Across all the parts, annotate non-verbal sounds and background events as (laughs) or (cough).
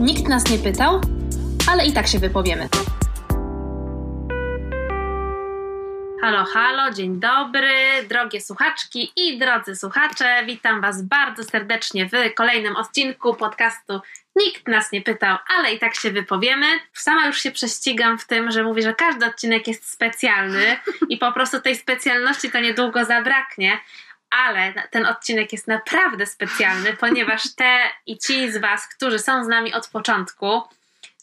Nikt nas nie pytał, ale i tak się wypowiemy. Halo, halo, dzień dobry, drogie słuchaczki i drodzy słuchacze. Witam Was bardzo serdecznie w kolejnym odcinku podcastu Nikt nas nie pytał, ale i tak się wypowiemy. Sama już się prześcigam w tym, że mówię, że każdy odcinek jest specjalny i po prostu tej specjalności to niedługo zabraknie. Ale ten odcinek jest naprawdę specjalny, ponieważ te i ci z Was, którzy są z nami od początku,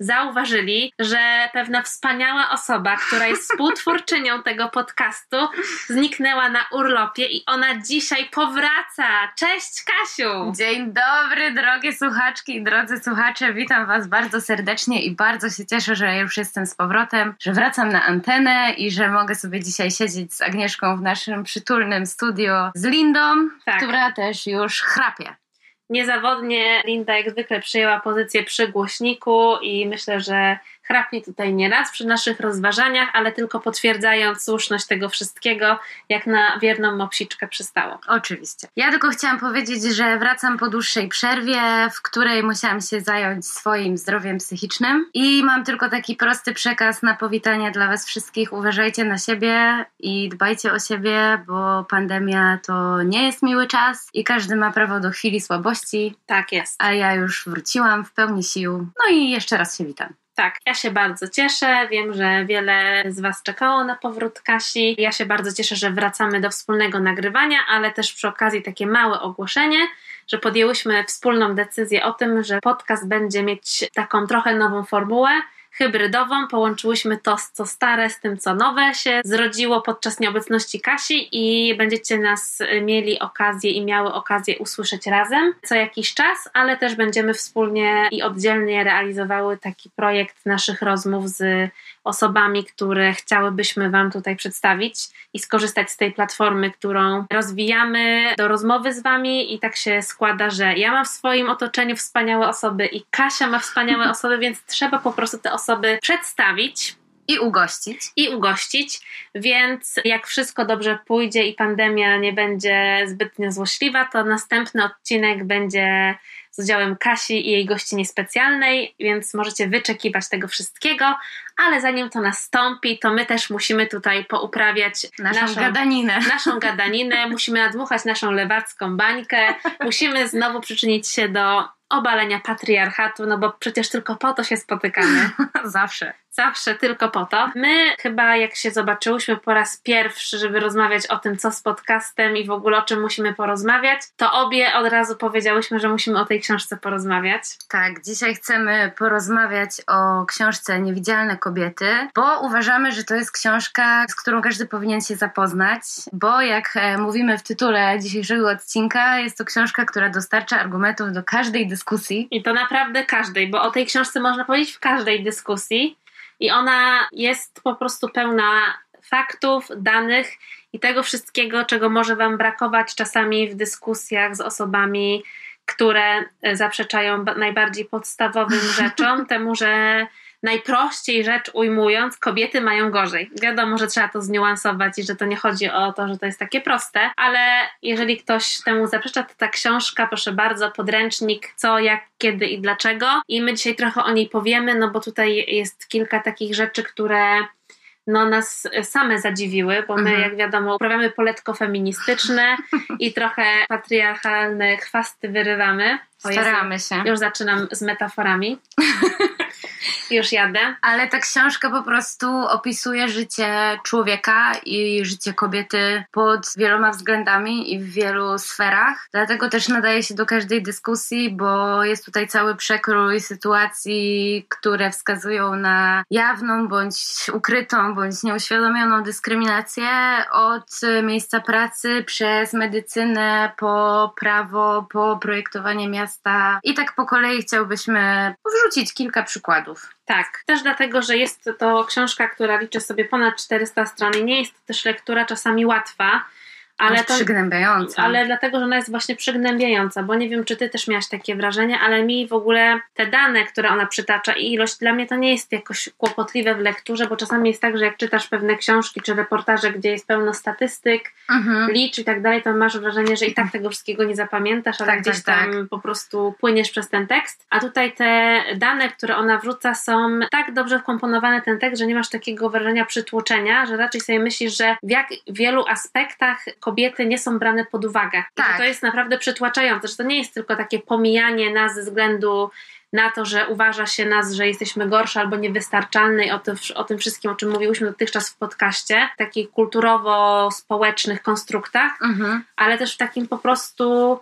zauważyli, że pewna wspaniała osoba, która jest (laughs) współtwórczynią tego podcastu, zniknęła na urlopie i ona dzisiaj powraca. Cześć Kasiu! Dzień dobry, drogie słuchaczki i drodzy słuchacze. Witam Was bardzo serdecznie i bardzo się cieszę, że już jestem z powrotem, że wracam na antenę i że mogę sobie dzisiaj siedzieć z Agnieszką w naszym przytulnym studio z Lindą, tak. która też już chrapie. Niezawodnie Linda jak zwykle przyjęła pozycję przy głośniku i myślę, że chrapnie tutaj nie raz przy naszych rozważaniach, ale tylko potwierdzając słuszność tego wszystkiego, jak na wierną mopsiczkę przystało. Oczywiście. Ja tylko chciałam powiedzieć, że wracam po dłuższej przerwie, w której musiałam się zająć swoim zdrowiem psychicznym i mam tylko taki prosty przekaz na powitanie dla Was wszystkich. Uważajcie na siebie i dbajcie o siebie, bo pandemia to nie jest miły czas i każdy ma prawo do chwili słabości. Tak jest. A ja już wróciłam w pełni sił. No i jeszcze raz się witam. Tak, ja się bardzo cieszę. Wiem, że wiele z Was czekało na powrót Kasi. Ja się bardzo cieszę, że wracamy do wspólnego nagrywania, ale też przy okazji takie małe ogłoszenie, że podjęłyśmy wspólną decyzję o tym, że podcast będzie mieć taką trochę nową formułę hybrydową. Połączyłyśmy to, co stare, z tym, co nowe się zrodziło podczas nieobecności Kasi i będziecie nas mieli okazję i miały okazję usłyszeć razem co jakiś czas, ale też będziemy wspólnie i oddzielnie realizowały taki projekt naszych rozmów z osobami, które chciałybyśmy Wam tutaj przedstawić i skorzystać z tej platformy, którą rozwijamy do rozmowy z Wami. I tak się składa, że ja mam w swoim otoczeniu wspaniałe osoby i Kasia ma wspaniałe (laughs) osoby, więc trzeba po prostu te osoby przedstawić. I ugościć. I ugościć, więc jak wszystko dobrze pójdzie i pandemia nie będzie zbytnio złośliwa, to następny odcinek będzie z udziałem Kasi i jej gości niespecjalnej, więc możecie wyczekiwać tego wszystkiego, ale zanim to nastąpi, to my też musimy tutaj pouprawiać naszą, naszą gadaninę. Naszą gadaninę, musimy nadmuchać naszą lewacką bańkę, musimy znowu przyczynić się do obalenia patriarchatu, no bo przecież tylko po to się spotykamy. (laughs) Zawsze. Zawsze tylko po to. My chyba jak się zobaczyłyśmy po raz pierwszy, żeby rozmawiać o tym, co z podcastem i w ogóle o czym musimy porozmawiać, to obie od razu powiedziałyśmy, że musimy o tej książce porozmawiać. Tak, dzisiaj chcemy porozmawiać o książce Niewidzialne kobiety, bo uważamy, że to jest książka, z którą każdy powinien się zapoznać, bo jak e, mówimy w tytule dzisiejszego odcinka, jest to książka, która dostarcza argumentów do każdej dyskusji. I to naprawdę każdej, bo o tej książce można powiedzieć w każdej dyskusji i ona jest po prostu pełna faktów, danych i tego wszystkiego, czego może Wam brakować czasami w dyskusjach z osobami, które zaprzeczają najbardziej podstawowym (laughs) rzeczom, temu, że najprościej rzecz ujmując, kobiety mają gorzej. Wiadomo, że trzeba to zniuansować i że to nie chodzi o to, że to jest takie proste, ale jeżeli ktoś temu zaprzecza, to ta książka, proszę bardzo, podręcznik, co, jak, kiedy i dlaczego. I my dzisiaj trochę o niej powiemy, no bo tutaj jest kilka takich rzeczy, które no, nas same zadziwiły, bo my, mhm. jak wiadomo, uprawiamy poletko feministyczne i (laughs) trochę patriarchalne chwasty wyrywamy. Staramy się. Już zaczynam z metaforami. (laughs) Już jadę. Ale ta książka po prostu opisuje życie człowieka i życie kobiety pod wieloma względami i w wielu sferach. Dlatego też nadaje się do każdej dyskusji, bo jest tutaj cały przekrój sytuacji, które wskazują na jawną bądź ukrytą, bądź nieuświadomioną dyskryminację od miejsca pracy przez medycynę po prawo, po projektowanie miasta. I tak po kolei chciałbyśmy wrzucić kilka przykładów. Tak, też dlatego, że jest to książka, która liczy sobie ponad 400 stron i nie jest to też lektura czasami łatwa, ale to, przygnębiająca. Ale dlatego, że ona jest właśnie przygnębiająca, bo nie wiem, czy ty też miałaś takie wrażenie, ale mi w ogóle te dane, które ona przytacza i ilość dla mnie to nie jest jakoś kłopotliwe w lekturze, bo czasami jest tak, że jak czytasz pewne książki czy reportaże, gdzie jest pełno statystyk, mhm. licz i tak dalej, to masz wrażenie, że i tak tego wszystkiego nie zapamiętasz, ale tak, gdzieś tak, tam tak. po prostu płyniesz przez ten tekst. A tutaj te dane, które ona wrzuca, są tak dobrze wkomponowane ten tekst, że nie masz takiego wrażenia przytłoczenia, że raczej sobie myślisz, że w jak wielu aspektach kobiety nie są brane pod uwagę. Tak. to jest naprawdę przytłaczające, że to nie jest tylko takie pomijanie nas ze względu na to, że uważa się nas, że jesteśmy gorsze albo niewystarczalne i o, to, o tym wszystkim, o czym mówiłyśmy dotychczas w podcaście, takich kulturowo-społecznych konstruktach, mhm. ale też w takim po prostu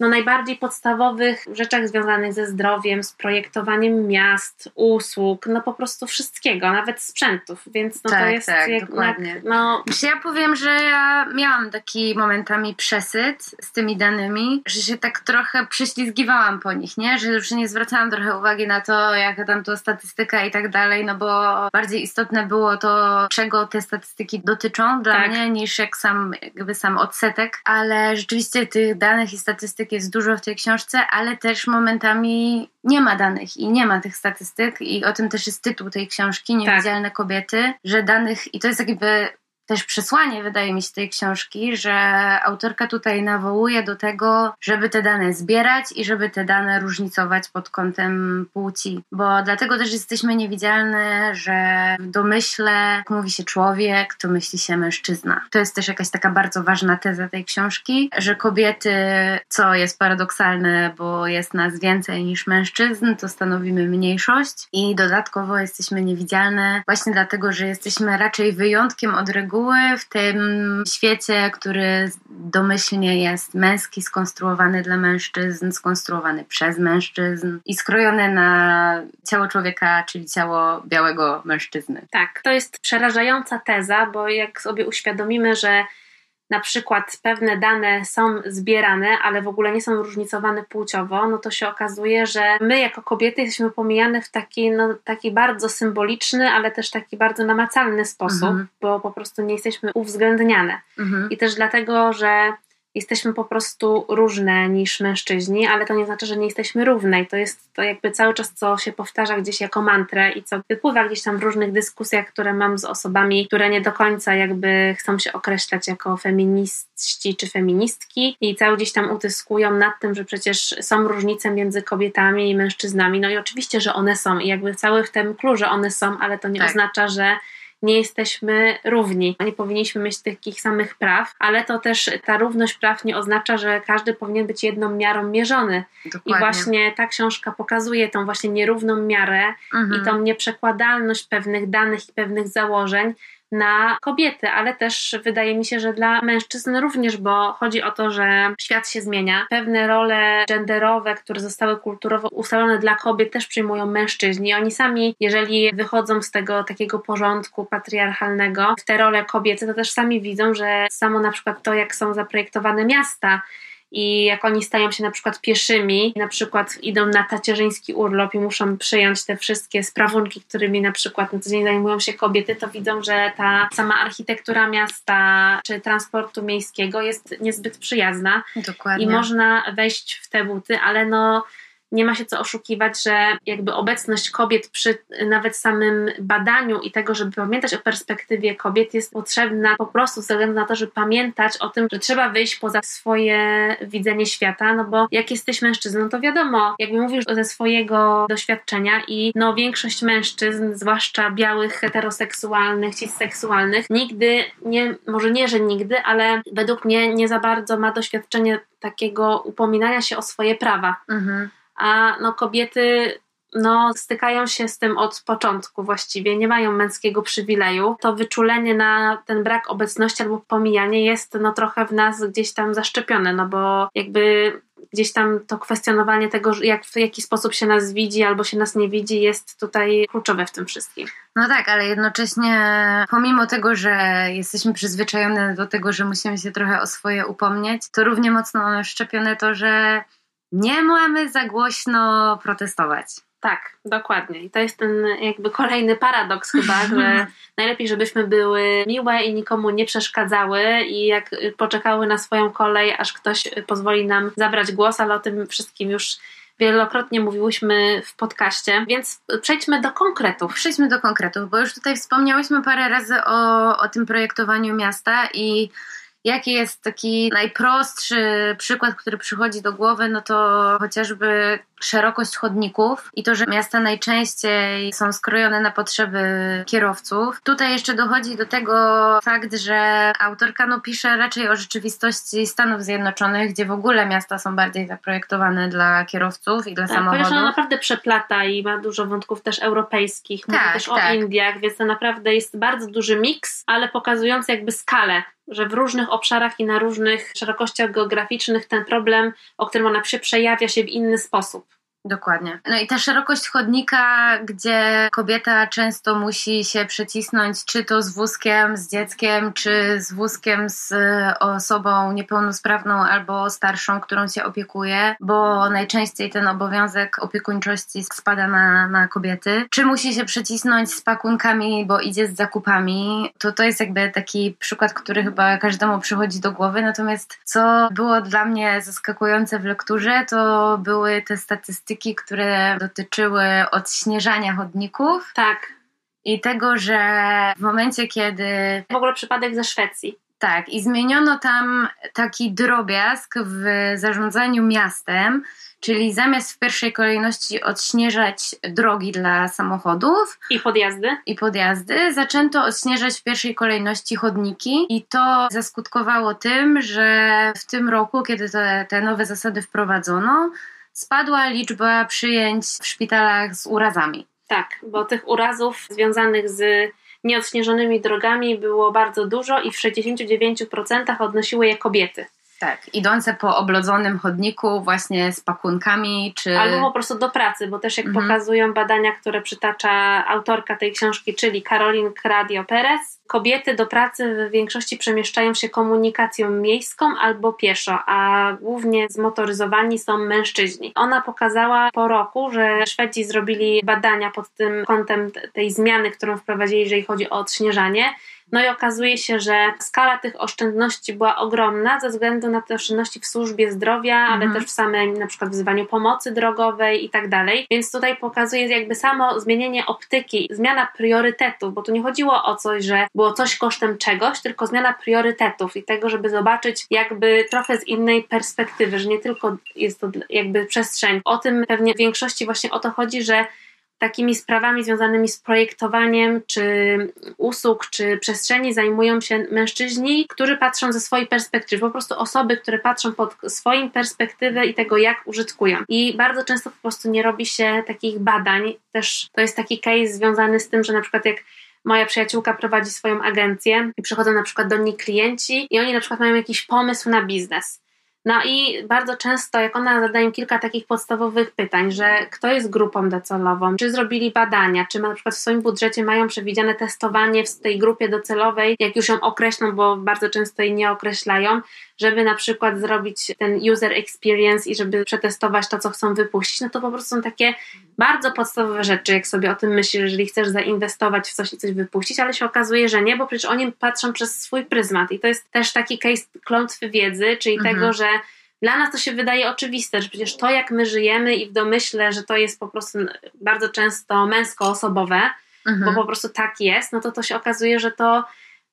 no, najbardziej podstawowych rzeczach związanych ze zdrowiem, z projektowaniem miast, usług, no po prostu wszystkiego, nawet sprzętów, więc no tak, to jest tak, jednak, dokładnie. no... Ja powiem, że ja miałam taki momentami przesyt z tymi danymi, że się tak trochę prześlizgiwałam po nich, nie? Że już nie zwracałam trochę uwagi na to, jaka tam to statystyka i tak dalej, no bo bardziej istotne było to, czego te statystyki dotyczą dla tak. mnie, niż jak sam, jakby sam odsetek, ale rzeczywiście tych danych i statystyk statystyk jest dużo w tej książce, ale też momentami nie ma danych i nie ma tych statystyk i o tym też jest tytuł tej książki, Niewidzialne tak. kobiety, że danych, i to jest jakby też przesłanie, wydaje mi się, tej książki, że autorka tutaj nawołuje do tego, żeby te dane zbierać i żeby te dane różnicować pod kątem płci. Bo dlatego też jesteśmy niewidzialne, że w domyśle, jak mówi się człowiek, to myśli się mężczyzna. To jest też jakaś taka bardzo ważna teza tej książki, że kobiety, co jest paradoksalne, bo jest nas więcej niż mężczyzn, to stanowimy mniejszość i dodatkowo jesteśmy niewidzialne właśnie dlatego, że jesteśmy raczej wyjątkiem od reguły reguły w tym świecie, który domyślnie jest męski, skonstruowany dla mężczyzn, skonstruowany przez mężczyzn i skrojony na ciało człowieka, czyli ciało białego mężczyzny. Tak, to jest przerażająca teza, bo jak sobie uświadomimy, że na przykład pewne dane są zbierane, ale w ogóle nie są różnicowane płciowo, no to się okazuje, że my jako kobiety jesteśmy pomijane w taki, no, taki bardzo symboliczny, ale też taki bardzo namacalny sposób, mhm. bo po prostu nie jesteśmy uwzględniane. Mhm. I też dlatego, że jesteśmy po prostu różne niż mężczyźni, ale to nie znaczy, że nie jesteśmy równe i to jest to jakby cały czas, co się powtarza gdzieś jako mantrę i co wypływa gdzieś tam w różnych dyskusjach, które mam z osobami, które nie do końca jakby chcą się określać jako feministi czy feministki i cały gdzieś tam utyskują nad tym, że przecież są różnice między kobietami i mężczyznami. No i oczywiście, że one są i jakby cały w tym kluże one są, ale to nie tak. oznacza, że nie jesteśmy równi. Nie powinniśmy mieć takich samych praw, ale to też ta równość praw nie oznacza, że każdy powinien być jedną miarą mierzony. Dokładnie. I właśnie ta książka pokazuje tą właśnie nierówną miarę mhm. i tą nieprzekładalność pewnych danych i pewnych założeń na kobiety, ale też wydaje mi się, że dla mężczyzn również, bo chodzi o to, że świat się zmienia. Pewne role genderowe, które zostały kulturowo ustalone dla kobiet, też przyjmują mężczyźni. Oni sami, jeżeli wychodzą z tego takiego porządku patriarchalnego w te role kobiece, to też sami widzą, że samo na przykład to, jak są zaprojektowane miasta, i jak oni stają się na przykład pieszymi, na przykład idą na tacierzyński urlop i muszą przyjąć te wszystkie sprawunki, którymi na przykład na co dzień zajmują się kobiety, to widzą, że ta sama architektura miasta czy transportu miejskiego jest niezbyt przyjazna Dokładnie. i można wejść w te buty, ale no nie ma się co oszukiwać, że jakby obecność kobiet przy nawet samym badaniu i tego, żeby pamiętać o perspektywie kobiet jest potrzebna po prostu ze względu na to, żeby pamiętać o tym, że trzeba wyjść poza swoje widzenie świata, no bo jak jesteś mężczyzną, to wiadomo, jakby mówisz ze swojego doświadczenia i no większość mężczyzn, zwłaszcza białych, heteroseksualnych, cisseksualnych, nigdy, nie, może nie, że nigdy, ale według mnie nie za bardzo ma doświadczenie takiego upominania się o swoje prawa. Mhm a no kobiety no, stykają się z tym od początku właściwie, nie mają męskiego przywileju. To wyczulenie na ten brak obecności albo pomijanie jest no, trochę w nas gdzieś tam zaszczepione, no bo jakby gdzieś tam to kwestionowanie tego, jak, w jaki sposób się nas widzi albo się nas nie widzi, jest tutaj kluczowe w tym wszystkim. No tak, ale jednocześnie pomimo tego, że jesteśmy przyzwyczajone do tego, że musimy się trochę o swoje upomnieć, to równie mocno mamy szczepione to, że nie mamy za głośno protestować. Tak, dokładnie. I to jest ten jakby kolejny paradoks chyba, że (laughs) najlepiej, żebyśmy były miłe i nikomu nie przeszkadzały i jak poczekały na swoją kolej, aż ktoś pozwoli nam zabrać głos, ale o tym wszystkim już wielokrotnie mówiłyśmy w podcaście, więc przejdźmy do konkretów. Przejdźmy do konkretów, bo już tutaj wspomniałyśmy parę razy o, o tym projektowaniu miasta i Jaki jest taki najprostszy przykład, który przychodzi do głowy, no to chociażby szerokość chodników i to, że miasta najczęściej są skrojone na potrzeby kierowców. Tutaj jeszcze dochodzi do tego fakt, że autorka no, pisze raczej o rzeczywistości Stanów Zjednoczonych, gdzie w ogóle miasta są bardziej zaprojektowane dla kierowców i dla tak, samochodów. Ponieważ ona naprawdę przeplata i ma dużo wątków też europejskich, mówi tak, też tak. o Indiach, więc to naprawdę jest bardzo duży miks, ale pokazujący jakby skalę że w różnych obszarach i na różnych szerokościach geograficznych ten problem, o którym ona się przejawia się w inny sposób. Dokładnie. No i ta szerokość chodnika, gdzie kobieta często musi się przecisnąć, czy to z wózkiem, z dzieckiem, czy z wózkiem z e, osobą niepełnosprawną albo starszą, którą się opiekuje, bo najczęściej ten obowiązek opiekuńczości spada na, na kobiety. Czy musi się przecisnąć z pakunkami, bo idzie z zakupami, to to jest jakby taki przykład, który chyba każdemu przychodzi do głowy. Natomiast co było dla mnie zaskakujące w lekturze, to były te statystyki, statystyki, które dotyczyły odśnieżania chodników. Tak. I tego, że w momencie, kiedy. W ogóle przypadek ze Szwecji. Tak, i zmieniono tam taki drobiazg w zarządzaniu miastem, czyli zamiast w pierwszej kolejności odśnieżać drogi dla samochodów i podjazdy, i podjazdy zaczęto odśnieżać w pierwszej kolejności chodniki i to zaskutkowało tym, że w tym roku, kiedy te, te nowe zasady wprowadzono, spadła liczba przyjęć w szpitalach z urazami. Tak, bo tych urazów związanych z nieodśnieżonymi drogami było bardzo dużo i w 69% odnosiły je kobiety. Tak, idące po oblodzonym chodniku właśnie z pakunkami, czy... Albo po prostu do pracy, bo też jak mhm. pokazują badania, które przytacza autorka tej książki, czyli Karolin Kradio Perez, kobiety do pracy w większości przemieszczają się komunikacją miejską albo pieszo, a głównie zmotoryzowani są mężczyźni. Ona pokazała po roku, że Szwedzi zrobili badania pod tym kątem tej zmiany, którą wprowadzili, jeżeli chodzi o odśnieżanie no i okazuje się, że skala tych oszczędności była ogromna ze względu na te oszczędności w służbie zdrowia, ale mhm. też w samym na przykład wzywaniu pomocy drogowej i tak dalej. Więc tutaj pokazuje jakby samo zmienienie optyki, zmiana priorytetów, bo tu nie chodziło o coś, że było coś kosztem czegoś, tylko zmiana priorytetów i tego, żeby zobaczyć jakby trochę z innej perspektywy, że nie tylko jest to jakby przestrzeń. O tym pewnie w większości właśnie o to chodzi, że takimi sprawami związanymi z projektowaniem czy usług, czy przestrzeni zajmują się mężczyźni, którzy patrzą ze swojej perspektywy, po prostu osoby, które patrzą pod swoim perspektywę i tego, jak użytkują. I bardzo często po prostu nie robi się takich badań. Też to jest taki case związany z tym, że na przykład jak moja przyjaciółka prowadzi swoją agencję i przychodzą na przykład do niej klienci i oni na przykład mają jakiś pomysł na biznes no i bardzo często, jak ona zadaje kilka takich podstawowych pytań, że kto jest grupą docelową, czy zrobili badania, czy na przykład w swoim budżecie mają przewidziane testowanie w tej grupie docelowej, jak już ją określą, bo bardzo często jej nie określają, żeby na przykład zrobić ten user experience i żeby przetestować to, co chcą wypuścić, no to po prostu są takie bardzo podstawowe rzeczy, jak sobie o tym myślisz, jeżeli chcesz zainwestować w coś i coś wypuścić, ale się okazuje, że nie, bo przecież oni patrzą przez swój pryzmat i to jest też taki case klątwy wiedzy, czyli mhm. tego, że dla nas to się wydaje oczywiste, że przecież to, jak my żyjemy i w domyśle, że to jest po prostu bardzo często męsko-osobowe, mhm. bo po prostu tak jest, no to to się okazuje, że to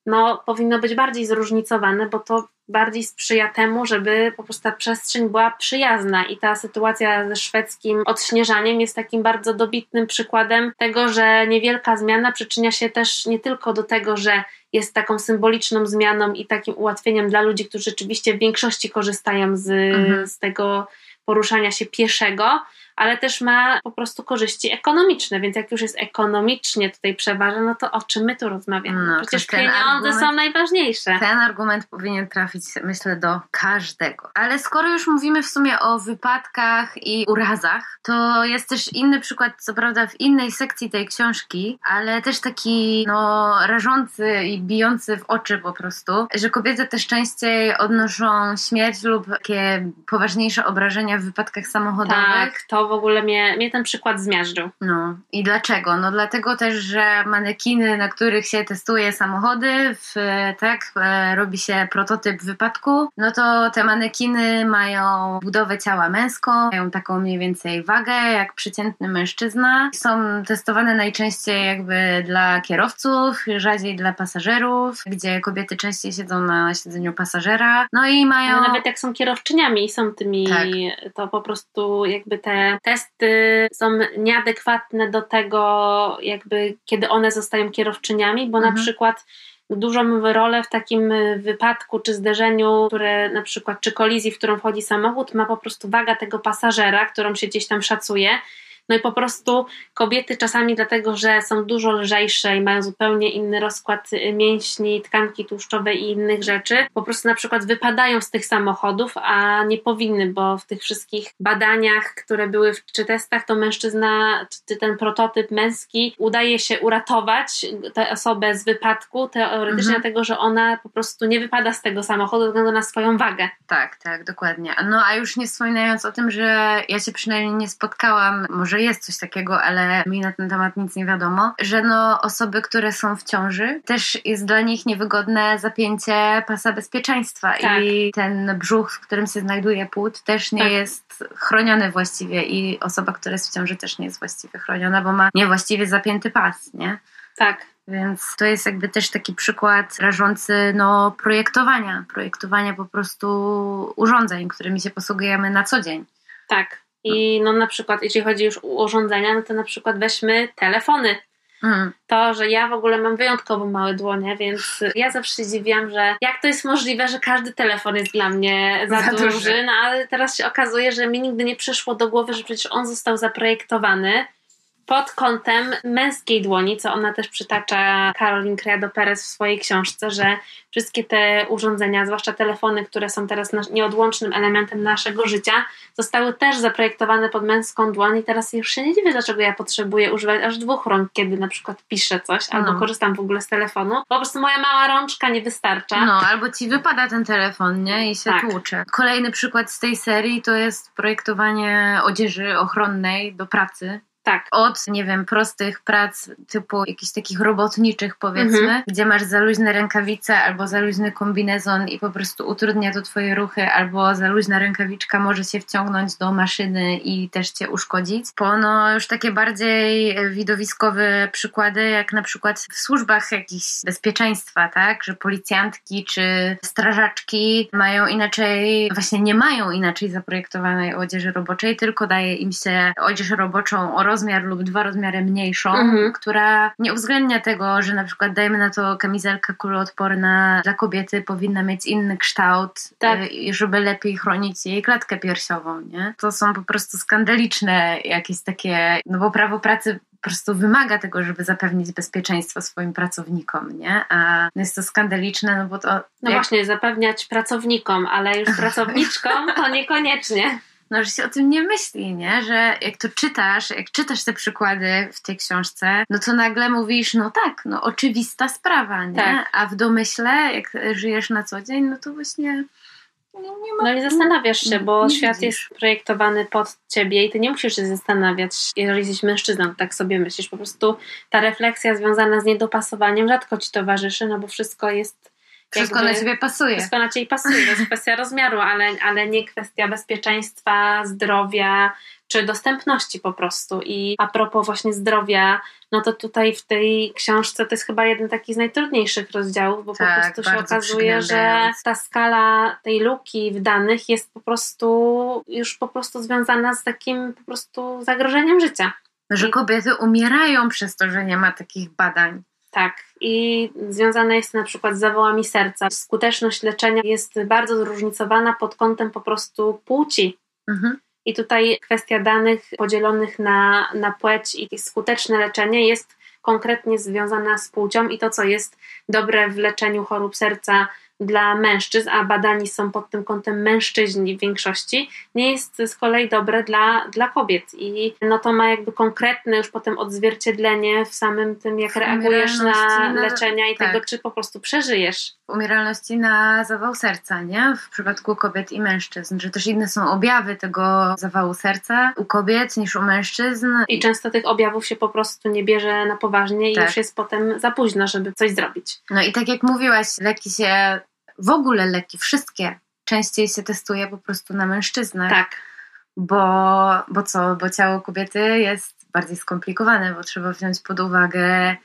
no, powinno być bardziej zróżnicowane, bo to bardziej sprzyja temu, żeby po prostu ta przestrzeń była przyjazna i ta sytuacja ze szwedzkim odśnieżaniem jest takim bardzo dobitnym przykładem tego, że niewielka zmiana przyczynia się też nie tylko do tego, że jest taką symboliczną zmianą i takim ułatwieniem dla ludzi, którzy rzeczywiście w większości korzystają z, mhm. z tego poruszania się pieszego, ale też ma po prostu korzyści ekonomiczne, więc jak już jest ekonomicznie tutaj przeważa, no to o czym my tu rozmawiamy? No, Przecież pieniądze argument, są najważniejsze. Ten argument powinien trafić, myślę, do każdego. Ale skoro już mówimy w sumie o wypadkach i urazach, to jest też inny przykład, co prawda w innej sekcji tej książki, ale też taki no rażący i bijący w oczy po prostu, że kobiety też częściej odnoszą śmierć lub takie poważniejsze obrażenia w wypadkach samochodowych. Tak, to to w ogóle mnie, mnie ten przykład zmiażdżył. No i dlaczego? No dlatego też, że manekiny, na których się testuje samochody, w, tak, robi się prototyp wypadku, no to te manekiny mają budowę ciała męską, mają taką mniej więcej wagę jak przeciętny mężczyzna. Są testowane najczęściej jakby dla kierowców, rzadziej dla pasażerów, gdzie kobiety częściej siedzą na siedzeniu pasażera. No i mają. Ale nawet jak są kierowczyniami i są tymi, tak. to po prostu jakby te testy są nieadekwatne do tego, jakby kiedy one zostają kierowczyniami, bo mhm. na przykład dużą rolę w takim wypadku czy zderzeniu, które na przykład, czy kolizji, w którą wchodzi samochód, ma po prostu waga tego pasażera, którą się gdzieś tam szacuje no i po prostu kobiety czasami dlatego, że są dużo lżejsze i mają zupełnie inny rozkład mięśni, tkanki tłuszczowe i innych rzeczy, po prostu na przykład wypadają z tych samochodów, a nie powinny, bo w tych wszystkich badaniach, które były w, czy testach, to mężczyzna, czy ten prototyp męski udaje się uratować tę osobę z wypadku, teoretycznie mhm. dlatego, że ona po prostu nie wypada z tego samochodu ze względu na swoją wagę. Tak, tak, dokładnie. No a już nie wspominając o tym, że ja się przynajmniej nie spotkałam, może że jest coś takiego, ale mi na ten temat nic nie wiadomo, że no osoby, które są w ciąży, też jest dla nich niewygodne zapięcie pasa bezpieczeństwa tak. i ten brzuch, w którym się znajduje płód też nie tak. jest chroniony właściwie i osoba, która jest w ciąży też nie jest właściwie chroniona, bo ma niewłaściwie zapięty pas, nie? Tak. Więc to jest jakby też taki przykład rażący no, projektowania, projektowania po prostu urządzeń, którymi się posługujemy na co dzień. Tak. I no na przykład, jeśli chodzi już o urządzenia, no to na przykład weźmy telefony. Mhm. To, że ja w ogóle mam wyjątkowo małe dłonie, więc ja zawsze się dziwiłam, że jak to jest możliwe, że każdy telefon jest dla mnie za, za duży, duży, no ale teraz się okazuje, że mi nigdy nie przyszło do głowy, że przecież on został zaprojektowany pod kątem męskiej dłoni, co ona też przytacza Caroline Criado Perez w swojej książce, że wszystkie te urządzenia, zwłaszcza telefony, które są teraz nieodłącznym elementem naszego życia, zostały też zaprojektowane pod męską dłoń i teraz już się nie dziwię, dlaczego ja potrzebuję używać aż dwóch rąk, kiedy na przykład piszę coś albo no. korzystam w ogóle z telefonu. Po prostu moja mała rączka nie wystarcza. No, albo ci wypada ten telefon, nie? I się tak. tłucze. Kolejny przykład z tej serii to jest projektowanie odzieży ochronnej do pracy tak. Od, nie wiem, prostych prac typu jakichś takich robotniczych powiedzmy, mhm. gdzie masz za luźne rękawice albo za luźny kombinezon i po prostu utrudnia to twoje ruchy, albo za luźna rękawiczka może się wciągnąć do maszyny i też cię uszkodzić. Po no już takie bardziej widowiskowe przykłady, jak na przykład w służbach jakichś bezpieczeństwa, tak, że policjantki czy strażaczki mają inaczej, właśnie nie mają inaczej zaprojektowanej odzieży roboczej, tylko daje im się odzież roboczą o rozmiar lub dwa rozmiary mniejszą, mhm. która nie uwzględnia tego, że na przykład dajmy na to kamizelka kuloodporna dla kobiety powinna mieć inny kształt, tak. Y, żeby lepiej chronić jej klatkę piersiową, nie? To są po prostu skandaliczne jakieś takie, no bo prawo pracy po prostu wymaga tego, żeby zapewnić bezpieczeństwo swoim pracownikom, nie? A jest to skandaliczne, no bo to... No jak... właśnie, zapewniać pracownikom, ale już pracowniczkom to niekoniecznie no, że się o tym nie myśli, nie? Że jak to czytasz, jak czytasz te przykłady w tej książce, no to nagle mówisz, no tak, no oczywista sprawa, nie? Tak. A w domyśle, jak żyjesz na co dzień, no to właśnie... Nie, ma, no i zastanawiasz się, bo świat widzisz. jest projektowany pod ciebie i ty nie musisz się zastanawiać, jeżeli jesteś mężczyzną, tak sobie myślisz. Po prostu ta refleksja związana z niedopasowaniem rzadko ci towarzyszy, no bo wszystko jest wszystko na ciebie pasuje. Wszystko na ciebie pasuje. To jest (laughs) kwestia rozmiaru, ale, ale nie kwestia bezpieczeństwa, zdrowia czy dostępności po prostu. I a propos właśnie zdrowia, no to tutaj w tej książce to jest chyba jeden taki z najtrudniejszych rozdziałów, bo tak, po prostu się okazuje, że ta skala tej luki w danych jest po prostu już po prostu związana z takim po prostu zagrożeniem życia. Że kobiety umierają przez to, że nie ma takich badań. Tak, i związane jest to na przykład z zawołami serca. Skuteczność leczenia jest bardzo zróżnicowana pod kątem po prostu płci. Mhm. I tutaj kwestia danych podzielonych na, na płeć i skuteczne leczenie jest konkretnie związana z płcią i to, co jest dobre w leczeniu chorób serca dla mężczyzn, a badani są pod tym kątem mężczyźni w większości, nie jest z kolei dobre dla, dla kobiet. I no to ma jakby konkretne już potem odzwierciedlenie w samym tym, jak reagujesz na leczenia i tak. tego, czy po prostu przeżyjesz. Umieralności na zawał serca, nie? W przypadku kobiet i mężczyzn, że też inne są objawy tego zawału serca u kobiet niż u mężczyzn. I często tych objawów się po prostu nie bierze na poważnie i tak. już jest potem za późno, żeby coś zrobić. No i tak jak mówiłaś, leki się w ogóle leki, wszystkie, częściej się testuje po prostu na mężczyznach. Tak. Bo, bo co? Bo ciało kobiety jest bardziej skomplikowane, bo trzeba wziąć pod uwagę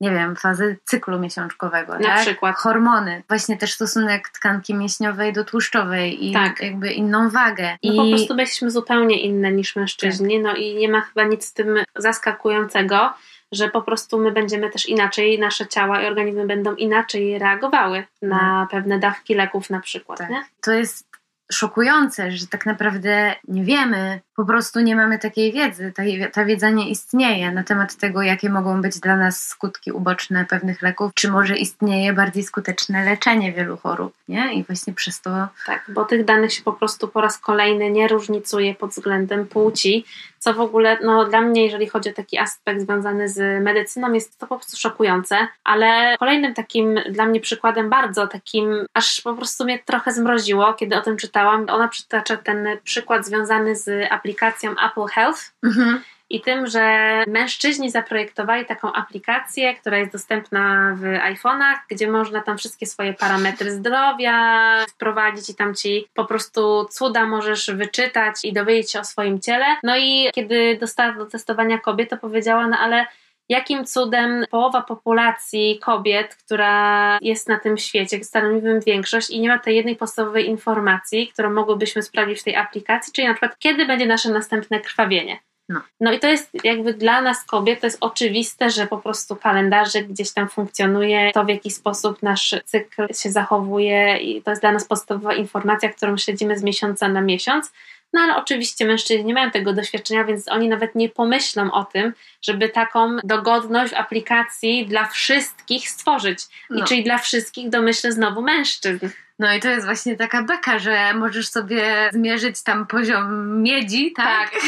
nie wiem, fazę cyklu miesiączkowego, na tak? przykład. Hormony, właśnie też stosunek tkanki mięśniowej do tłuszczowej i tak. jakby inną wagę. No I... po prostu jesteśmy zupełnie inne niż mężczyźni, tak. no i nie ma chyba nic z tym zaskakującego, że po prostu my będziemy też inaczej, nasze ciała i organizmy będą inaczej reagowały na hmm. pewne dawki leków na przykład. Tak. Nie? To jest szokujące, że tak naprawdę nie wiemy, po prostu nie mamy takiej wiedzy. Ta, wiedza nie istnieje na temat tego, jakie mogą być dla nas skutki uboczne pewnych leków, czy może istnieje bardziej skuteczne leczenie wielu chorób, nie? I właśnie przez to. Tak, bo tych danych się po prostu po raz kolejny nie różnicuje pod względem płci, co w ogóle, no dla mnie, jeżeli chodzi o taki aspekt związany z medycyną, jest to po prostu szokujące, ale kolejnym takim dla mnie przykładem bardzo takim, aż po prostu mnie trochę zmroziło, kiedy o tym czytałam, ona przytacza ten przykład związany z aplikacją Apple Health. Mhm i tym, że mężczyźni zaprojektowali taką aplikację, która jest dostępna w iPhone'ach, gdzie można tam wszystkie swoje parametry zdrowia wprowadzić i tam ci po prostu cuda możesz wyczytać i dowiedzieć się o swoim ciele. No i kiedy dostała do testowania kobiet, to powiedziała, no ale jakim cudem połowa populacji kobiet, która jest na tym świecie, stanowiłym większość i nie ma tej jednej podstawowej informacji, którą mogłybyśmy sprawdzić w tej aplikacji, czyli na przykład kiedy będzie nasze następne krwawienie. No. no i to jest jakby dla nas kobiet, to jest oczywiste, że po prostu kalendarzyk gdzieś tam funkcjonuje, to w jaki sposób nasz cykl się zachowuje i to jest dla nas podstawowa informacja, którą śledzimy z miesiąca na miesiąc. No ale oczywiście mężczyźni nie mają tego doświadczenia, więc oni nawet nie pomyślą o tym, żeby taką dogodność w aplikacji dla wszystkich stworzyć. I no. czyli dla wszystkich domyślę znowu mężczyzn. No i to jest właśnie taka beka, że możesz sobie zmierzyć tam poziom miedzi, tak? tak.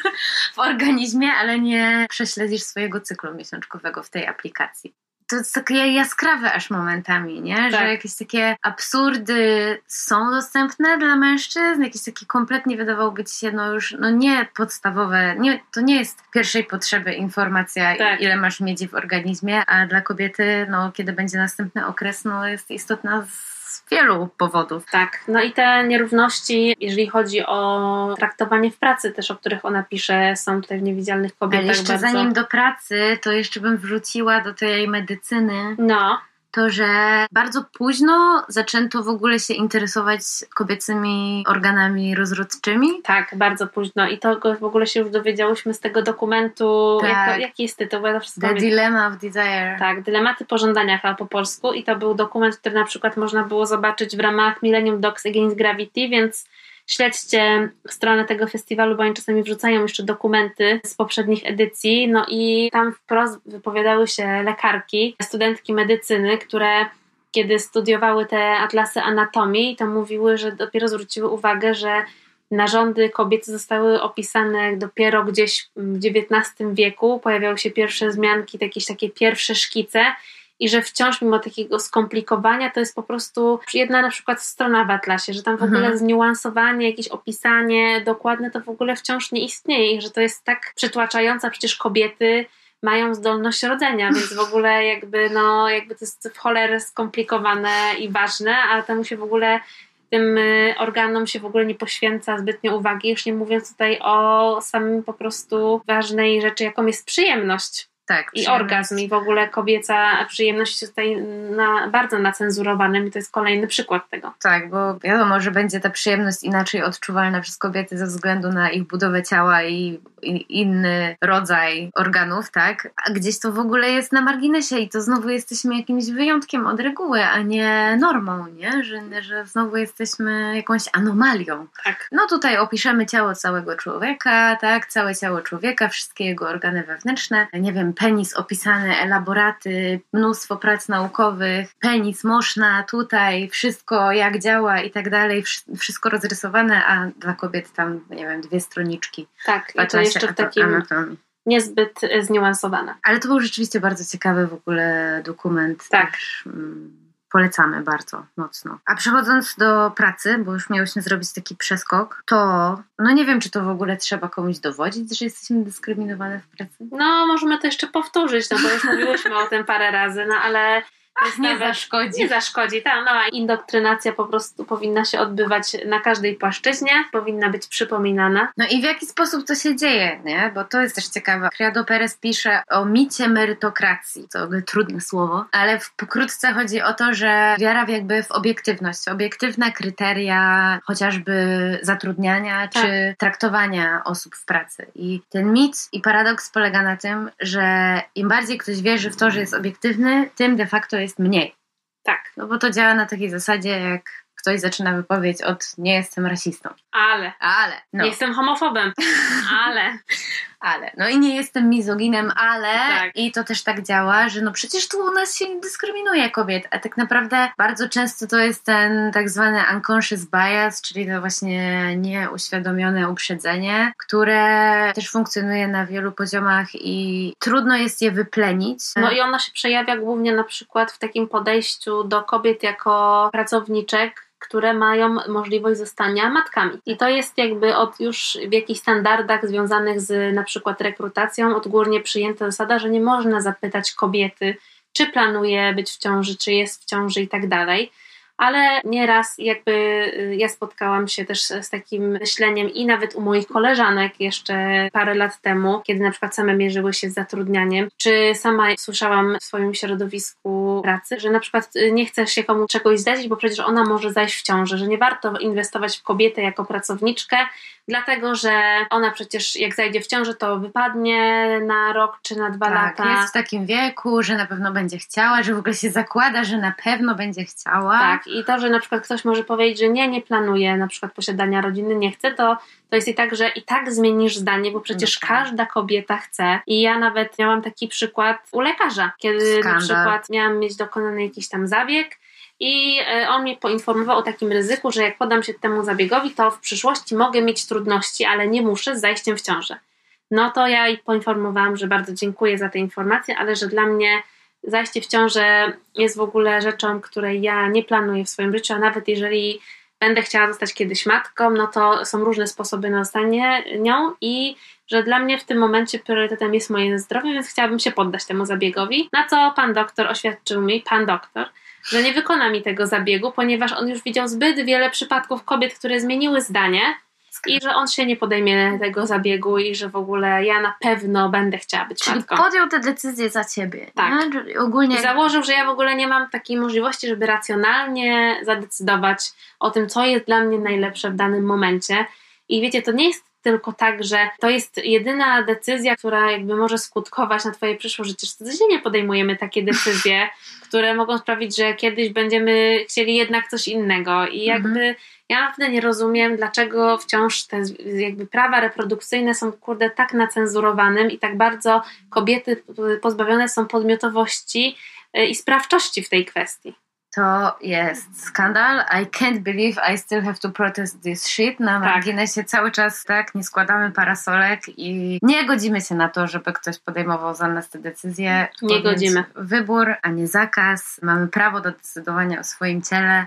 (laughs) w organizmie, ale nie prześledzisz swojego cyklu miesiączkowego w tej aplikacji to jest takie jaskrawe aż momentami, nie? Tak. Że jakieś takie absurdy są dostępne dla mężczyzn, jakieś takie kompletnie wydawałoby ci się, no już, no nie podstawowe, nie, to nie jest pierwszej potrzeby informacja, tak. ile masz miedzi w organizmie, a dla kobiety, no kiedy będzie następny okres, no jest istotna z wielu powodów. Tak, no i te nierówności, jeżeli chodzi o traktowanie w pracy też, o których ona pisze, są tutaj w niewidzialnych kobietach Ale jeszcze bardzo... zanim do pracy, to jeszcze bym wrzuciła do tej medycyny. No to, że bardzo późno zaczęto w ogóle się interesować kobiecymi organami rozrodczymi. Tak, bardzo późno i to w ogóle się już dowiedziałyśmy z tego dokumentu. Tak. Jak to, jaki jest tytuł? Ja The Dilemma of Desire. Tak, Dylematy pożądania chyba po polsku i to był dokument, który na przykład można było zobaczyć w ramach Millennium Dogs Against Gravity, więc Śledźcie stronę tego festiwalu, bo oni czasami wrzucają jeszcze dokumenty z poprzednich edycji. No i tam wprost wypowiadały się lekarki, studentki medycyny, które kiedy studiowały te atlasy anatomii, to mówiły, że dopiero zwróciły uwagę, że narządy kobiety zostały opisane dopiero gdzieś w XIX wieku. Pojawiały się pierwsze zmianki, jakieś takie pierwsze szkice i że wciąż mimo takiego skomplikowania to jest po prostu jedna na przykład strona w atlasie, że tam w ogóle mhm. zniuansowanie, jakieś opisanie dokładne to w ogóle wciąż nie istnieje i że to jest tak przytłaczające, przecież kobiety mają zdolność rodzenia, więc w ogóle jakby no jakby to jest w cholerę skomplikowane i ważne, ale temu się w ogóle tym y, organom się w ogóle nie poświęca zbytnio uwagi, już nie mówiąc tutaj o samym po prostu ważnej rzeczy, jaką jest przyjemność. Tak, I orgazm, i w ogóle kobieca przyjemność jest tutaj na, bardzo nacenzurowanym i to jest kolejny przykład tego. Tak, bo wiadomo, że będzie ta przyjemność inaczej odczuwalna przez kobiety ze względu na ich budowę ciała i, i inny rodzaj organów, tak? A gdzieś to w ogóle jest na marginesie i to znowu jesteśmy jakimś wyjątkiem od reguły, a nie normą, nie? Że, że znowu jesteśmy jakąś anomalią. Tak. No tutaj opiszemy ciało całego człowieka, tak? Całe ciało człowieka, wszystkie jego organy wewnętrzne, nie wiem, penis opisany, elaboraty, mnóstwo prac naukowych, penis można tutaj, wszystko jak działa i tak dalej, wszystko rozrysowane, a dla kobiet tam, nie wiem, dwie stroniczki. Tak, i to jeszcze w takim anatomii. niezbyt zniuansowane. Ale to był rzeczywiście bardzo ciekawy w ogóle dokument. Tak. Też, mm, polecamy bardzo mocno. A przechodząc do pracy, bo już miałyśmy zrobić taki przeskok, to no nie wiem, czy to w ogóle trzeba komuś dowodzić, że jesteśmy dyskryminowane w pracy. No, możemy to jeszcze powtórzyć, no bo już (laughs) mówiłyśmy o tym parę razy, no ale nie zaszkodzi. Nie zaszkodzi. Ta mała indoktrynacja po prostu powinna się odbywać na każdej płaszczyźnie, powinna być przypominana. No i w jaki sposób to się dzieje, nie? Bo to jest też ciekawe. Criado Perez pisze o micie merytokracji. To trudne słowo, ale w, pokrótce chodzi o to, że wiara w jakby w obiektywność. Obiektywne kryteria chociażby zatrudniania tak. czy traktowania osób w pracy. I ten mit i paradoks polega na tym, że im bardziej ktoś wierzy w to, że jest obiektywny, tym de facto jest mniej. Tak. No bo to działa na takiej zasadzie, jak ktoś zaczyna wypowiedź od nie jestem rasistą. Ale. Ale. No. Nie jestem homofobem. (laughs) Ale. Ale. No i nie jestem mizoginem, ale. Tak. I to też tak działa, że no przecież tu u nas się nie dyskryminuje kobiet, a tak naprawdę bardzo często to jest ten tak zwany unconscious bias, czyli to właśnie nieuświadomione uprzedzenie, które też funkcjonuje na wielu poziomach i trudno jest je wyplenić. No i ona się przejawia głównie na przykład w takim podejściu do kobiet jako pracowniczek, które mają możliwość zostania matkami. I to jest jakby od już w jakichś standardach związanych z na przykład rekrutacją odgórnie przyjęta zasada, że nie można zapytać kobiety, czy planuje być w ciąży, czy jest w ciąży i tak dalej ale nieraz jakby y, ja spotkałam się też z takim myśleniem i nawet u moich koleżanek jeszcze parę lat temu, kiedy na przykład same mierzyły się z zatrudnianiem, czy sama słyszałam w swoim środowisku pracy, że na przykład y, nie chce się komu czegoś zlecić, bo przecież ona może zajść w ciąży, że nie warto inwestować w kobietę jako pracowniczkę, dlatego że ona przecież jak zajdzie w ciąży, to wypadnie na rok czy na dwa tak, lata. jest w takim wieku, że na pewno będzie chciała, że w ogóle się zakłada, że na pewno będzie chciała. Tak, i to, że na przykład ktoś może powiedzieć, że nie, nie planuje na przykład posiadania rodziny, nie chce, to to jest i tak, że i tak zmienisz zdanie, bo przecież no każda kobieta chce. I ja nawet miałam taki przykład u lekarza, kiedy Skandal. na przykład miałam mieć dokonany jakiś tam zabieg i e, on mnie poinformował o takim ryzyku, że jak podam się temu zabiegowi, to w przyszłości mogę mieć trudności, ale nie muszę z zajściem w ciążę. No to ja jej poinformowałam, że bardzo dziękuję za te informacje, ale że dla mnie zajście w ciążę jest w ogóle rzeczą, której ja nie planuję w swoim życiu, a nawet jeżeli będę chciała zostać kiedyś matką, no to są różne sposoby na zostanie nią i że dla mnie w tym momencie priorytetem jest moje zdrowie, więc chciałabym się poddać temu zabiegowi. Na co pan doktor oświadczył mi, pan doktor, że nie wykona mi tego zabiegu, ponieważ on już widział zbyt wiele przypadków kobiet, które zmieniły zdanie i że on się nie podejmie tego zabiegu i że w ogóle ja na pewno będę chciała być Czyli matką. podjął te decyzje za ciebie. Tak. Ogólnie... I założył, że ja w ogóle nie mam takiej możliwości, żeby racjonalnie zadecydować o tym, co jest dla mnie najlepsze w danym momencie. I wiecie, to nie jest tylko tak, że to jest jedyna decyzja, która jakby może skutkować na Twoje przyszłe życie. Codziennie podejmujemy takie decyzje, (laughs) które mogą sprawić, że kiedyś będziemy chcieli jednak coś innego. I jakby mhm. ja naprawdę nie rozumiem, dlaczego wciąż te jakby prawa reprodukcyjne są kurde tak nacenzurowanym i tak bardzo kobiety pozbawione są podmiotowości y, i sprawczości w tej kwestii. To jest skandal. I can't believe I still have to protest this shit. Na tak. marginesie cały czas tak, nie składamy parasolek i nie godzimy się na to, żeby ktoś podejmował za nas te decyzje. Nie godzimy. Wybór, a nie zakaz. Mamy prawo do decydowania o swoim ciele.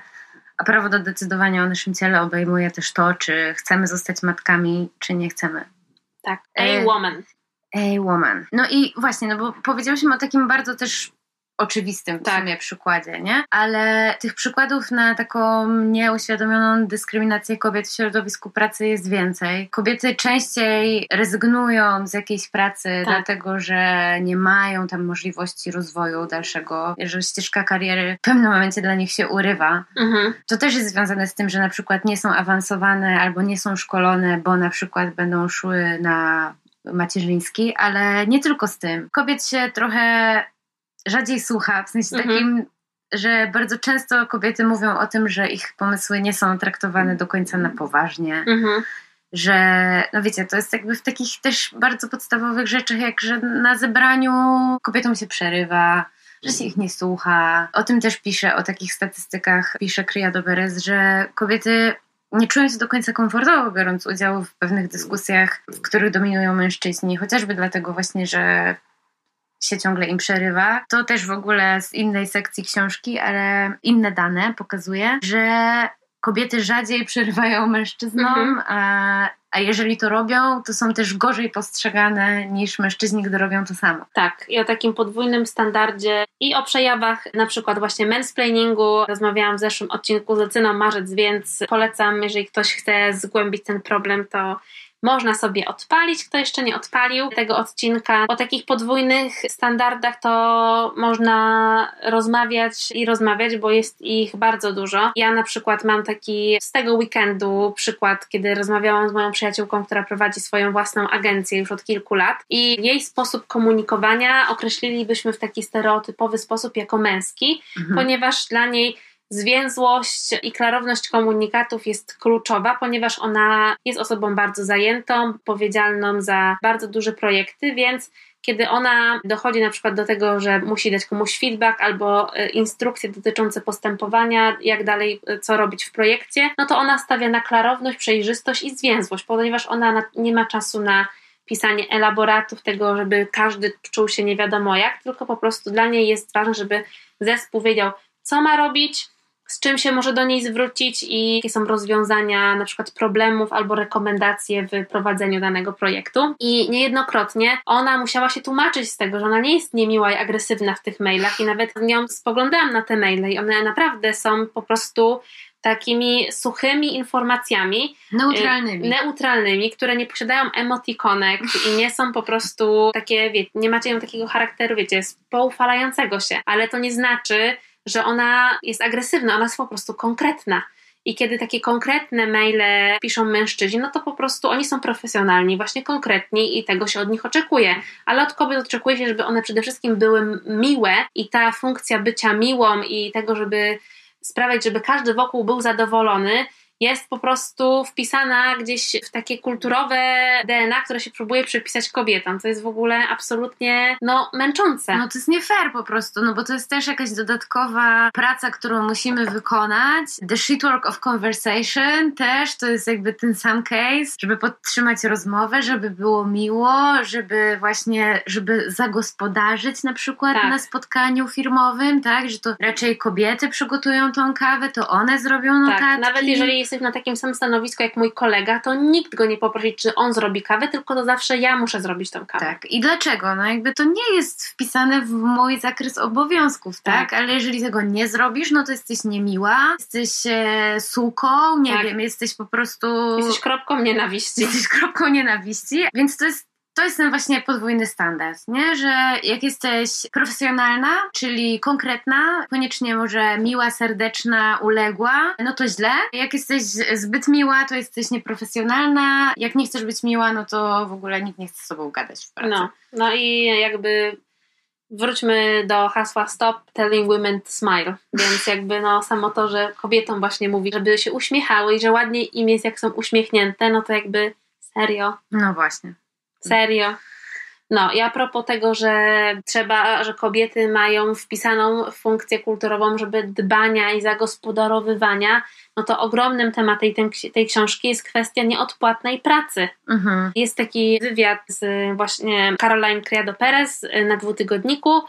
A prawo do decydowania o naszym ciele obejmuje też to, czy chcemy zostać matkami, czy nie chcemy. Tak. A woman. A woman. No i właśnie, no bo powiedziałyśmy o takim bardzo też oczywistym w tak. sumie przykładzie, nie? Ale tych przykładów na taką nieuświadomioną dyskryminację kobiet w środowisku pracy jest więcej. Kobiety częściej rezygnują z jakiejś pracy, tak. dlatego że nie mają tam możliwości rozwoju dalszego, że ścieżka kariery w pewnym momencie dla nich się urywa. Mhm. To też jest związane z tym, że na przykład nie są awansowane albo nie są szkolone, bo na przykład będą szły na macierzyński, ale nie tylko z tym. Kobiet się trochę rzadziej słucha, w sensie mhm. takim, że bardzo często kobiety mówią o tym, że ich pomysły nie są traktowane do końca na poważnie. Mhm. że, no wiecie, to jest jakby w takich też bardzo podstawowych rzeczach, jak że na zebraniu kobietom się przerywa, że się ich nie słucha. O tym też pisze, o takich statystykach pisze Criado Perez, że kobiety nie czują się do końca komfortowo, biorąc udział w pewnych dyskusjach, w których dominują mężczyźni, chociażby dlatego właśnie, że się ciągle im przerywa. To też w ogóle z innej sekcji książki, ale inne dane pokazuje, że kobiety rzadziej przerywają mężczyznom, mhm. a, a jeżeli to robią, to są też gorzej postrzegane niż mężczyźni, gdy robią to samo. Tak, i o takim podwójnym standardzie i o przejawach na przykład właśnie mansplainingu rozmawiałam w zeszłym odcinku z Lecyną Marzec, więc polecam, jeżeli ktoś chce zgłębić ten problem, to można sobie odpalić, kto jeszcze nie odpalił tego odcinka. O takich podwójnych standardach to można rozmawiać i rozmawiać, bo jest ich bardzo dużo. Ja na przykład mam taki z tego weekendu przykład, kiedy rozmawiałam z moją przyjaciółką, która prowadzi swoją własną agencję już od kilku lat i jej sposób komunikowania określilibyśmy w taki stereotypowy sposób jako męski, mhm. ponieważ dla niej Zwięzłość i klarowność komunikatów jest kluczowa, ponieważ ona jest osobą bardzo zajętą, odpowiedzialną za bardzo duże projekty, więc kiedy ona dochodzi na przykład do tego, że musi dać komuś feedback albo e, instrukcje dotyczące postępowania, jak dalej, e, co robić w projekcie, no to ona stawia na klarowność, przejrzystość i zwięzłość, ponieważ ona nie ma czasu na pisanie elaboratów tego, żeby każdy czuł się nie wiadomo jak, tylko po prostu dla niej jest ważne, żeby zespół wiedział, co ma robić, z czym się może do niej zwrócić i jakie są rozwiązania na przykład problemów albo rekomendacje w prowadzeniu danego projektu. I niejednokrotnie ona musiała się tłumaczyć z tego, że ona nie jest niemiła i agresywna w tych mailach i nawet z nią spoglądałam na te maile i one naprawdę są po prostu takimi suchymi informacjami. Neutralnymi. Y, neutralnymi, które nie posiadają emotikonek i nie są po prostu takie, wiecie, nie macie takiego charakteru, wiecie, poufalającego się, ale to nie znaczy, że ona jest agresywna, ona jest po prostu konkretna. I kiedy takie konkretne maile piszą mężczyźni, no to po prostu oni są profesjonalni, właśnie konkretni i tego się od nich oczekuje. Ale od kobiet oczekuje się, żeby one przede wszystkim były miłe i ta funkcja bycia miłą i tego, żeby sprawiać, żeby każdy wokół był zadowolony, jest po prostu wpisana gdzieś w takie kulturowe DNA, które się próbuje przypisać kobietom, co jest w ogóle absolutnie no, męczące. No to jest nie fair po prostu, no bo to jest też jakaś dodatkowa praca, którą musimy wykonać. The shitwork of conversation też to jest jakby ten sam case, żeby podtrzymać rozmowę, żeby było miło, żeby właśnie, żeby zagospodarzyć na przykład tak. na spotkaniu firmowym, tak, że to raczej kobiety przygotują tą kawę, to one zrobią tak, notatki. Tak, nawet jeżeli jesteś na takim samym stanowisku jak mój kolega, to nikt go nie poprosi, czy on zrobi kawę, tylko to zawsze ja muszę zrobić tą kawę. Tak. I dlaczego? No jakby to nie jest wpisane w mój zakres obowiązków, tak? tak? Ale jeżeli tego nie zrobisz, no to jesteś niemiła, jesteś e, suką, nie tak. wiem, jesteś po prostu... Jesteś kropką nienawiści. Jesteś kropką nienawiści, więc to jest to jest ten właśnie podwójny standard, nie? Że jak jesteś profesjonalna, czyli konkretna, koniecznie może miła, serdeczna, uległa, no to źle. Jak jesteś zbyt miła, to jesteś nieprofesjonalna. Jak nie chcesz być miła, no to w ogóle nikt nie chce z sobą gadać w pracy. No, no i jakby wróćmy do hasła Stop Telling Women to Smile. Więc jakby no samo to, że kobietom właśnie mówi, żeby się uśmiechały i że ładnie im jest jak są uśmiechnięte, no to jakby serio. No właśnie. Serio. No i a propos tego, że trzeba, że kobiety mają wpisaną funkcję kulturową, żeby dbania i zagospodarowywania no to ogromnym tematem tej, tej książki jest kwestia nieodpłatnej pracy. Mhm. Jest taki wywiad z właśnie Caroline Criado Perez na dwutygodniku,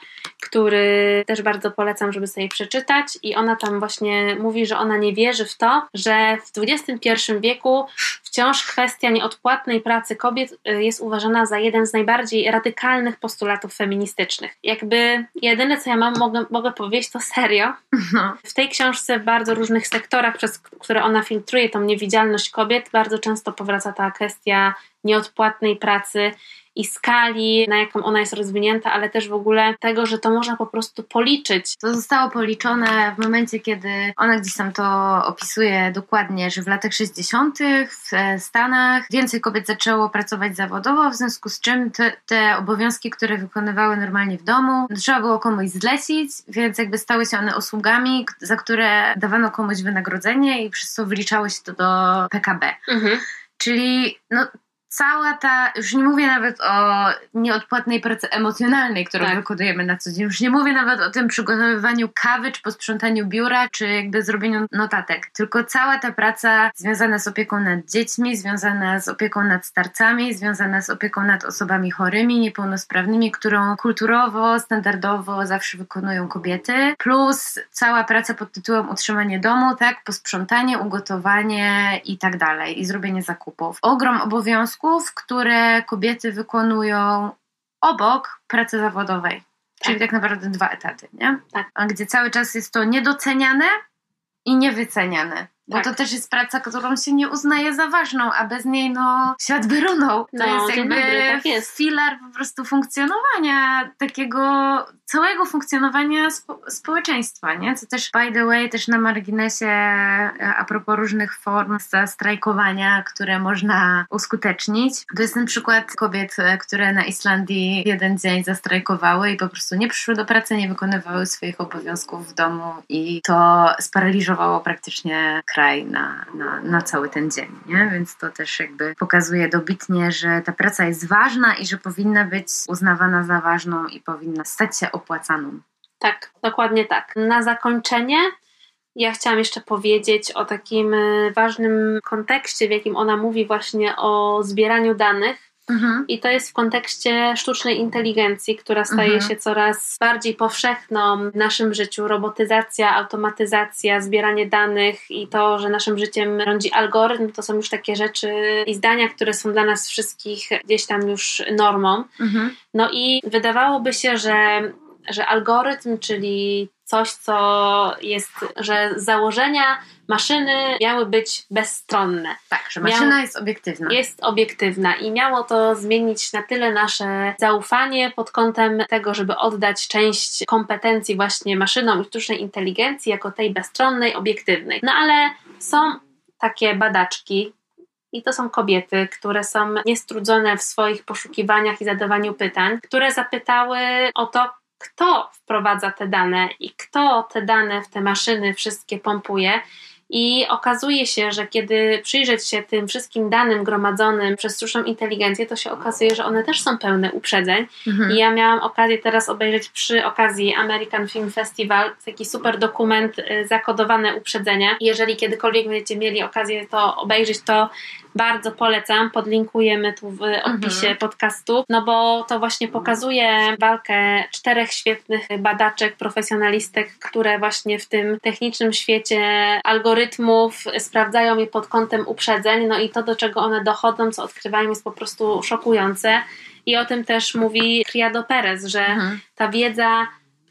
który też bardzo polecam, żeby sobie przeczytać i ona tam właśnie mówi, że ona nie wierzy w to, że w XXI wieku wciąż kwestia nieodpłatnej pracy kobiet y, jest uważana za jeden z najbardziej radykalnych postulatów feministycznych. Jakby jedyne, co ja mam, mogę, mogę powiedzieć, to serio. No. W tej książce w bardzo różnych sektorach, przez które ona filtruje, tą niewidzialność kobiet, bardzo często powraca ta kwestia nieodpłatnej pracy i skali, na jaką ona jest rozwinięta, ale też w ogóle tego, że to można po prostu policzyć. To zostało policzone w momencie, kiedy ona gdzieś tam to opisuje dokładnie, że w latach 60. w Stanach więcej kobiet zaczęło pracować zawodowo, w związku z czym te, te obowiązki, które wykonywały normalnie w domu, trzeba było komuś zlecić, więc jakby stały się one usługami, za które dawano komuś wynagrodzenie i przez co wliczało się to do PKB. Mhm. Czyli no, cała ta, już nie mówię nawet o nieodpłatnej pracy emocjonalnej, którą tak. wykonujemy na co dzień, już nie mówię nawet o tym przygotowywaniu kawy, czy posprzątaniu biura, czy jakby zrobieniu notatek, tylko cała ta praca związana z opieką nad dziećmi, związana z opieką nad starcami, związana z opieką nad osobami chorymi, niepełnosprawnymi, którą kulturowo, standardowo zawsze wykonują kobiety, plus cała praca pod tytułem utrzymanie domu, tak, posprzątanie, ugotowanie i tak dalej, i zrobienie zakupów. Ogrom obowiązków obowiązków, które kobiety wykonują obok pracy zawodowej. Czyli tak, tak naprawdę dwa etaty, nie? Tak. Gdzie cały czas jest to niedoceniane i niewyceniane. Bo tak. to też jest praca, którą się nie uznaje za ważną, a bez niej no świat by runął. To no, jest jakby dobry, tak jest. filar po prostu funkcjonowania takiego całego funkcjonowania spo społeczeństwa, nie? Co też by the way, też na marginesie e, a propos różnych form strajkowania, które można uskutecznić. To jest ten przykład kobiet, e, które na Islandii jeden dzień zastrajkowały i po prostu nie przyszły do pracy, nie wykonywały swoich obowiązków w domu i to sparaliżowało praktycznie kraj na, na, na cały ten dzień, nie? Więc to też jakby pokazuje dobitnie, że ta praca jest ważna i że powinna być uznawana za ważną i powinna stać się opłacaną. Tak, dokładnie tak. Na zakończenie ja chciałam jeszcze powiedzieć o takim e, ważnym kontekście, w jakim ona mówi właśnie o zbieraniu danych Mhm. I to jest w kontekście sztucznej inteligencji, która staje mhm. się coraz bardziej powszechną w naszym życiu. Robotyzacja, automatyzacja, zbieranie danych i to, że naszym życiem rządzi algorytm, to są już takie rzeczy i zdania, które są dla nas wszystkich gdzieś tam już normą. Mhm. No i wydawałoby się, że że algorytm, czyli coś, co jest, że z założenia maszyny miały być bezstronne. Tak, że maszyna Miał, jest obiektywna. Jest obiektywna i miało to zmienić na tyle nasze zaufanie pod kątem tego, żeby oddać część kompetencji właśnie maszynom i sztucznej inteligencji jako tej bezstronnej, obiektywnej. No ale są takie badaczki, i to są kobiety, które są niestrudzone w swoich poszukiwaniach i zadawaniu pytań, które zapytały o to, kto wprowadza te dane i kto te dane w te maszyny wszystkie pompuje. I okazuje się, że kiedy przyjrzeć się tym wszystkim danym gromadzonym przez sztuczną inteligencję, to się okazuje, że one też są pełne uprzedzeń. Mhm. I ja miałam okazję teraz obejrzeć przy okazji American Film Festival taki super dokument y, Zakodowane uprzedzenia. Jeżeli kiedykolwiek będziecie mieli okazję to obejrzeć, to bardzo polecam, podlinkujemy tu w opisie mhm. podcastu, no bo to właśnie pokazuje walkę czterech świetnych badaczek, profesjonalistek, które właśnie w tym technicznym świecie algorytmów sprawdzają je pod kątem uprzedzeń, no i to do czego one dochodzą, co odkrywają jest po prostu szokujące. I o tym też mówi Criado Perez, że mhm. ta wiedza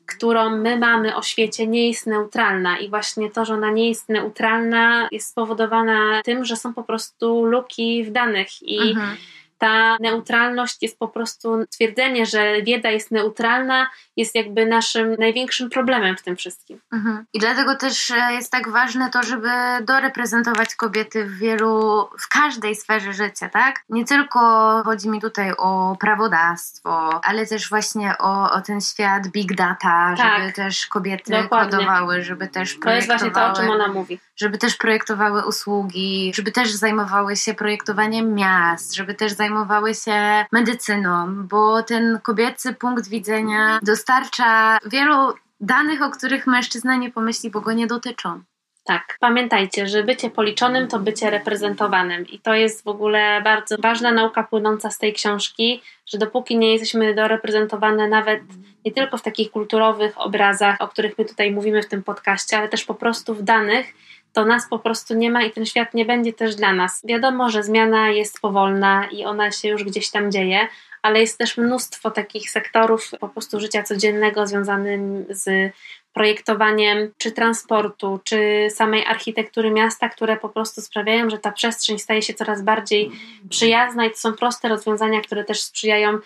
którą my mamy o świecie, nie jest neutralna. I właśnie to, że ona nie jest neutralna, jest spowodowana tym, że są po prostu luki w danych. I mhm ta neutralność jest po prostu twierdzenie, że wiedza jest neutralna, jest jakby naszym największym problemem w tym wszystkim. Mhm. I dlatego też e, jest tak ważne to, żeby doreprezentować kobiety w wielu, w każdej sferze życia, tak? Nie tylko chodzi mi tutaj o prawodawstwo, ale też właśnie o, o ten świat big data, tak. żeby też kobiety Dokładnie. kodowały, żeby też projektowały. To jest właśnie to, o czym ona mówi. Żeby też projektowały usługi, żeby też zajmowały się projektowaniem miast, żeby też zajmowały się medycyną, bo ten kobiecy punkt widzenia dostarcza wielu danych, o których mężczyzna nie pomyśli, bo go nie dotyczą. Tak, pamiętajcie, że bycie policzonym to bycie reprezentowanym i to jest w ogóle bardzo ważna nauka płynąca z tej książki, że dopóki nie jesteśmy doreprezentowane nawet nie tylko w takich kulturowych obrazach, o których my tutaj mówimy w tym podcaście, ale też po prostu w danych, to nas po prostu nie ma i ten świat nie będzie też dla nas. Wiadomo, że zmiana jest powolna i ona się już gdzieś tam dzieje, ale jest też mnóstwo takich sektorów po prostu życia codziennego związanym z projektowaniem czy transportu, czy samej architektury miasta, które po prostu sprawiają, że ta przestrzeń staje się coraz bardziej przyjazna i to są proste rozwiązania, które też sprzyjają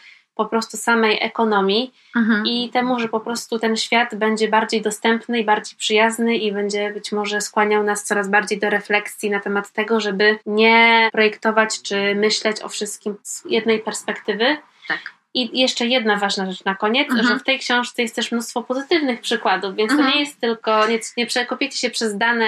po prostu samej ekonomii mhm. i temu, że po prostu ten świat będzie bardziej dostępny i bardziej przyjazny i będzie być może skłaniał nas coraz bardziej do refleksji na temat tego, żeby nie projektować czy myśleć o wszystkim z jednej perspektywy. Tak. I jeszcze jedna ważna rzecz na koniec, mhm. że w tej książce jest też mnóstwo pozytywnych przykładów, więc mhm. to nie jest tylko, nie, nie przekopiecie się przez dane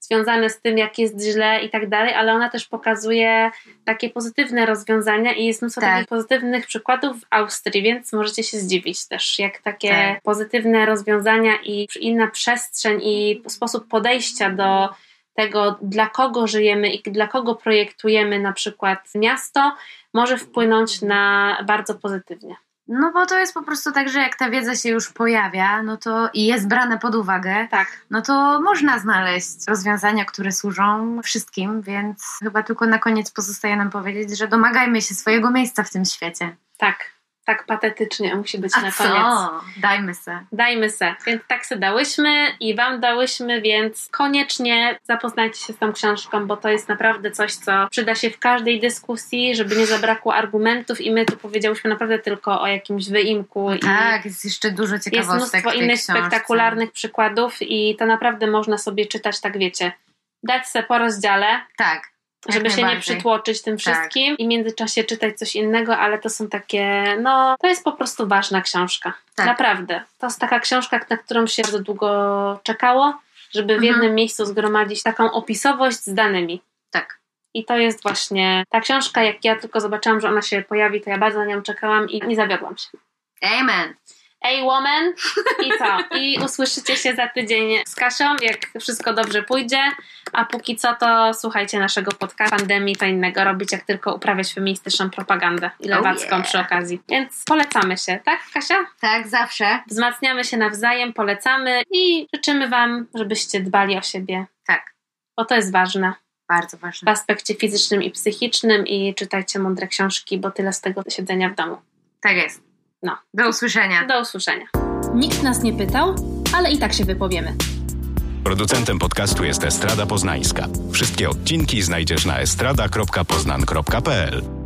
związane z tym, jak jest źle i tak dalej, ale ona też pokazuje takie pozytywne rozwiązania i jest mnóstwo Tak. takich pozytywnych przykładów w Austrii, więc możecie się zdziwić też, jak takie Tak. pozytywne rozwiązania i inna przestrzeń i sposób podejścia do tego, dla kogo żyjemy i dla kogo projektujemy na przykład miasto, może wpłynąć na bardzo pozytywnie. No bo to jest po prostu tak, że jak ta wiedza się już pojawia, no to i jest brana pod uwagę, Tak. no to można znaleźć rozwiązania, które służą wszystkim, więc chyba tylko na koniec pozostaje nam powiedzieć, że domagajmy się swojego miejsca w tym świecie. Tak, tak patetycznie musi być A na co? koniec. Dajmy se. Dajmy se. Więc tak se dałyśmy i Wam dałyśmy, więc koniecznie zapoznajcie się z tą książką, bo to jest naprawdę coś, co przyda się w każdej dyskusji, żeby nie zabrakło argumentów i my tu powiedziałyśmy naprawdę tylko o jakimś wyimku. i Tak, jest jeszcze dużo jest ciekawostek mnóstwo w tej innych książce. spektakularnych przykładów i to naprawdę można sobie czytać, tak wiecie, dać se po rozdziale, Tak. Jak żeby się nie przytłoczyć tym Tak. wszystkim i w międzyczasie czytać coś innego, ale to są takie, no, to jest po prostu ważna książka. Tak. Naprawdę. To jest taka książka, na którą się bardzo długo czekało, żeby w Mhm. jednym miejscu zgromadzić taką opisowość z danymi. Tak. I to jest właśnie ta książka, jak ja tylko zobaczyłam, że ona się pojawi, to ja bardzo na nią czekałam i nie zawiodłam się. Amen. Ej, woman! I co? I usłyszycie się za tydzień z Kasią, jak wszystko dobrze pójdzie. A póki co, to słuchajcie naszego podcastu pandemii, to innego robić, jak tylko uprawiać feministyczną propagandę i Oh lewacką yeah. przy okazji. Więc polecamy się, tak, Kasia? Tak, zawsze. Wzmacniamy się nawzajem, polecamy i życzymy Wam, żebyście dbali o siebie, Tak. bo to jest ważne Bardzo w ważne. aspekcie fizycznym i psychicznym i czytajcie mądre książki, bo tyle z tego siedzenia w domu. Tak jest. No. Do usłyszenia. Do usłyszenia. Nikt nas nie pytał, ale i tak się wypowiemy. Producentem podcastu jest Estrada Poznańska. Wszystkie odcinki znajdziesz na estrada.poznan.pl.